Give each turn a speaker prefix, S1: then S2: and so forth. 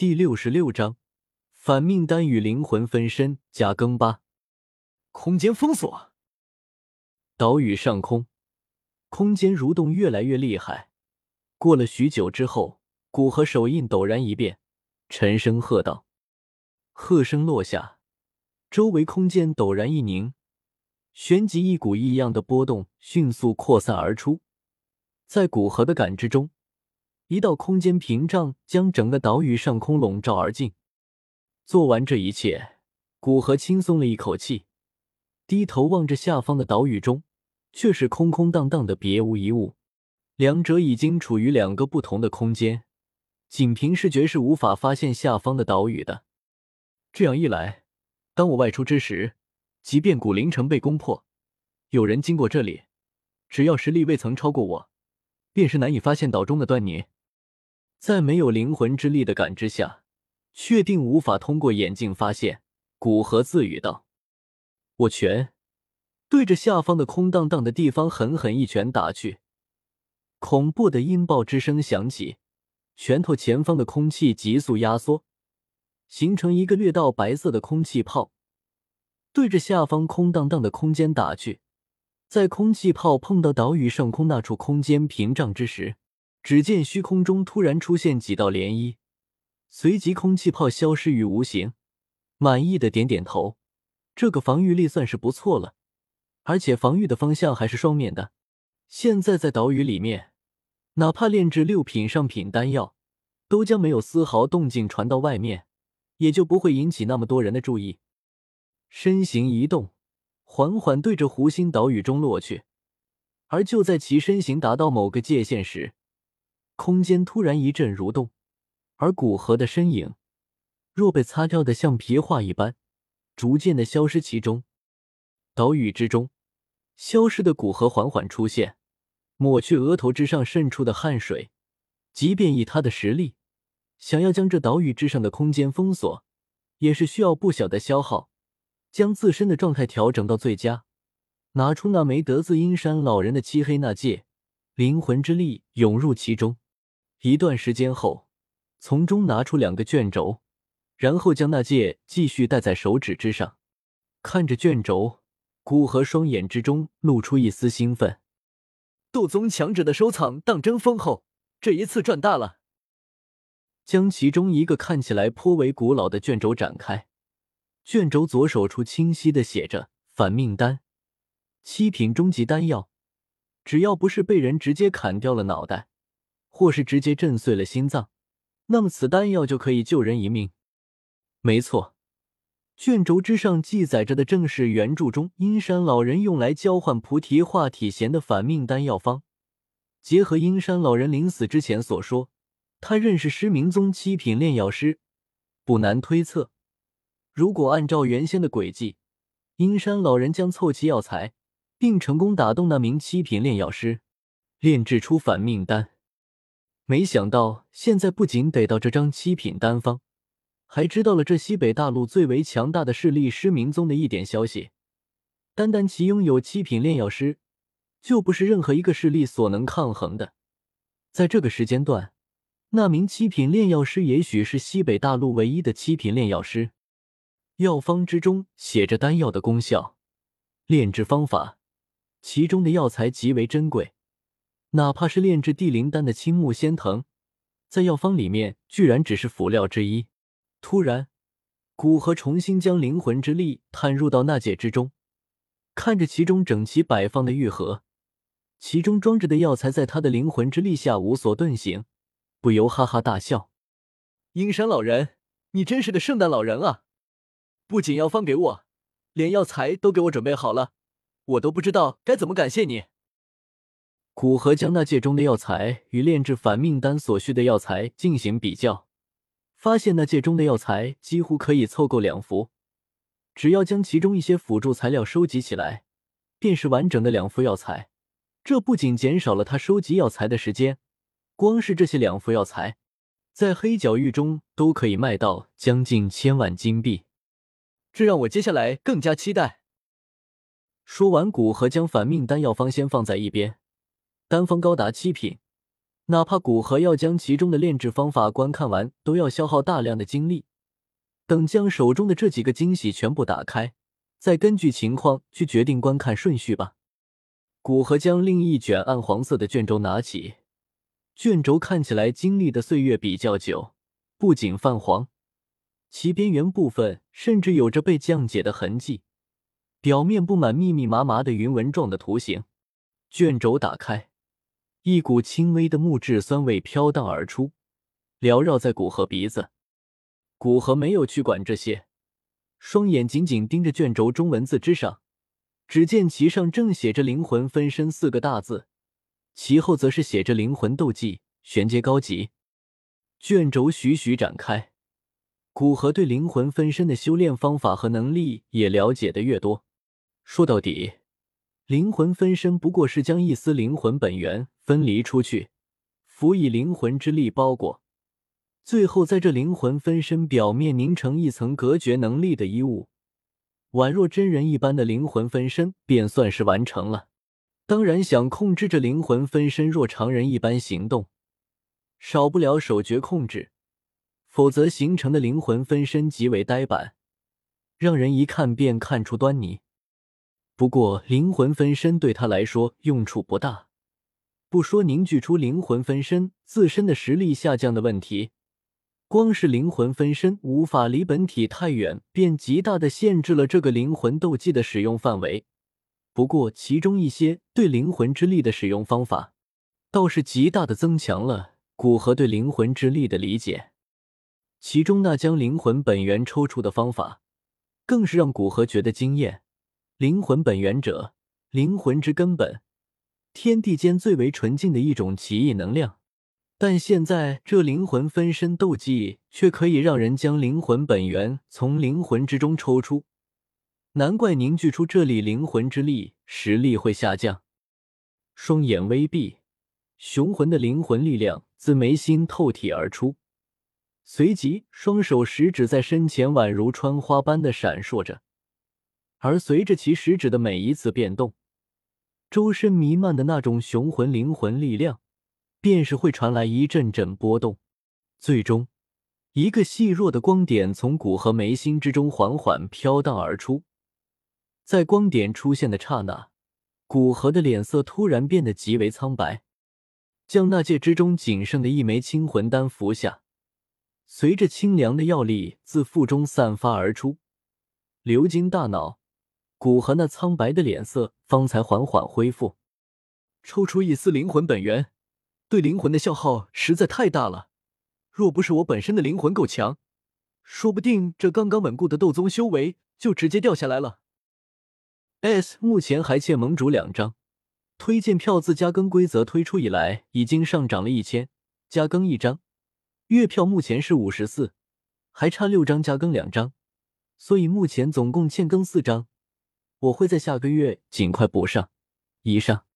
S1: 第六十六章反命丹与灵魂分身加更八，
S2: 空间封锁。
S1: 岛屿上空，空间蠕动越来越厉害。过了许久之后，古河手印陡然一变，沉声喝道：“喝声落下，周围空间陡然一凝，旋即一股异样的波动迅速扩散而出。在古河的感知中。”一道空间屏障将整个岛屿上空笼罩而尽。做完这一切，古河轻松了一口气，低头望着下方的岛屿中，却是空空荡荡的，别无一物。两者已经处于两个不同的空间，仅凭视觉是无法发现下方的岛屿的。这样一来，当我外出之时，即便古灵城被攻破，有人经过这里，只要实力未曾超过我，便是难以发现岛中的端倪。在没有灵魂之力的感知下，确定无法通过眼镜发现。古河自语道：“我拳对着下方的空荡荡的地方狠狠一拳打去，恐怖的音爆之声响起，拳头前方的空气急速压缩，形成一个略道白色的空气泡，对着下方空荡荡的空间打去。在空气泡碰到岛屿上空那处空间屏障之时。”只见虚空中突然出现几道涟漪，随即空气泡消失于无形。满意的点点头，这个防御力算是不错了，而且防御的方向还是双面的。现在在岛屿里面，哪怕炼制六品上品丹药，都将没有丝毫动静传到外面，也就不会引起那么多人的注意。身形一动，缓缓对着湖心岛屿中落去。而就在其身形达到某个界限时，空间突然一阵蠕动，而古河的身影若被擦掉的像皮画一般，逐渐的消失其中。岛屿之中，消失的古河缓缓出现，抹去额头之上渗出的汗水。即便以他的实力，想要将这岛屿之上的空间封锁，也是需要不小的消耗。将自身的状态调整到最佳，拿出那枚得自阴山老人的漆黑那戒，灵魂之力涌入其中。一段时间后，从中拿出两个卷轴，然后将那戒继续戴在手指之上。看着卷轴，古河双眼之中露出一丝兴奋。斗宗强者的收藏当真丰厚，这一次赚大了。将其中一个看起来颇为古老的卷轴展开，卷轴左手处清晰的写着“反命丹，七品终极丹药，只要不是被人直接砍掉了脑袋。”或是直接震碎了心脏，那么此丹药就可以救人一命。没错，卷轴之上记载着的正是原著中阴山老人用来交换菩提化体弦的反命丹药方。结合阴山老人临死之前所说，他认识失明宗七品炼药师，不难推测，如果按照原先的轨迹，阴山老人将凑齐药材，并成功打动那名七品炼药师，炼制出反命丹。没想到现在不仅得到这张七品丹方，还知道了这西北大陆最为强大的势力失明宗的一点消息。单单其拥有七品炼药师，就不是任何一个势力所能抗衡的。在这个时间段，那名七品炼药师也许是西北大陆唯一的七品炼药师。药方之中写着丹药的功效、炼制方法，其中的药材极为珍贵。哪怕是炼制地灵丹的青木仙藤，在药方里面居然只是辅料之一。突然，古河重新将灵魂之力探入到纳戒之中，看着其中整齐摆放的玉盒，其中装着的药材，在他的灵魂之力下无所遁形，不由哈哈大笑：“阴山老人，你真是个圣诞老人啊！不仅药方给我，连药材都给我准备好了，我都不知道该怎么感谢你。”古河将那界中的药材与炼制反命丹所需的药材进行比较，发现那界中的药材几乎可以凑够两副，只要将其中一些辅助材料收集起来，便是完整的两副药材。这不仅减少了他收集药材的时间，光是这些两副药材，在黑角域中都可以卖到将近千万金币，这让我接下来更加期待。说完，古河将反命丹药方先放在一边。丹方高达七品，哪怕古河要将其中的炼制方法观看完，都要消耗大量的精力。等将手中的这几个惊喜全部打开，再根据情况去决定观看顺序吧。古河将另一卷暗黄色的卷轴拿起，卷轴看起来经历的岁月比较久，不仅泛黄，其边缘部分甚至有着被降解的痕迹，表面布满密密麻麻的云纹状的图形。卷轴打开。一股轻微的木质酸味飘荡而出，缭绕在古河鼻子。古河没有去管这些，双眼紧紧盯着卷轴中文字之上。只见其上正写着“灵魂分身”四个大字，其后则是写着“灵魂斗技玄阶高级”。卷轴徐徐展开，古河对灵魂分身的修炼方法和能力也了解的越多。说到底。灵魂分身不过是将一丝灵魂本源分离出去，辅以灵魂之力包裹，最后在这灵魂分身表面凝成一层隔绝能力的衣物，宛若真人一般的灵魂分身便算是完成了。当然，想控制这灵魂分身若常人一般行动，少不了手诀控制，否则形成的灵魂分身极为呆板，让人一看便看出端倪。不过，灵魂分身对他来说用处不大。不说凝聚出灵魂分身自身的实力下降的问题，光是灵魂分身无法离本体太远，便极大的限制了这个灵魂斗技的使用范围。不过，其中一些对灵魂之力的使用方法，倒是极大的增强了古河对灵魂之力的理解。其中那将灵魂本源抽出的方法，更是让古河觉得惊艳。灵魂本源者，灵魂之根本，天地间最为纯净的一种奇异能量。但现在这灵魂分身斗技却可以让人将灵魂本源从灵魂之中抽出，难怪凝聚出这里灵魂之力实力会下降。双眼微闭，雄浑的灵魂力量自眉心透体而出，随即双手食指在身前宛如穿花般的闪烁着。而随着其食指的每一次变动，周身弥漫的那种雄浑灵魂力量，便是会传来一阵阵波动。最终，一个细弱的光点从骨和眉心之中缓缓飘荡而出。在光点出现的刹那，古河的脸色突然变得极为苍白，将那戒之中仅剩的一枚清魂丹服下，随着清凉的药力自腹中散发而出，流经大脑。古河那苍白的脸色方才缓缓恢复。抽出一丝灵魂本源，对灵魂的消耗实在太大了。若不是我本身的灵魂够强，说不定这刚刚稳固的斗宗修为就直接掉下来了。S 目前还欠盟主两张推荐票，自加更规则推出以来，已经上涨了一千，加更一张。月票目前是五十四，还差六张加更两张，所以目前总共欠更四张。我会在下个月尽快补上。以上。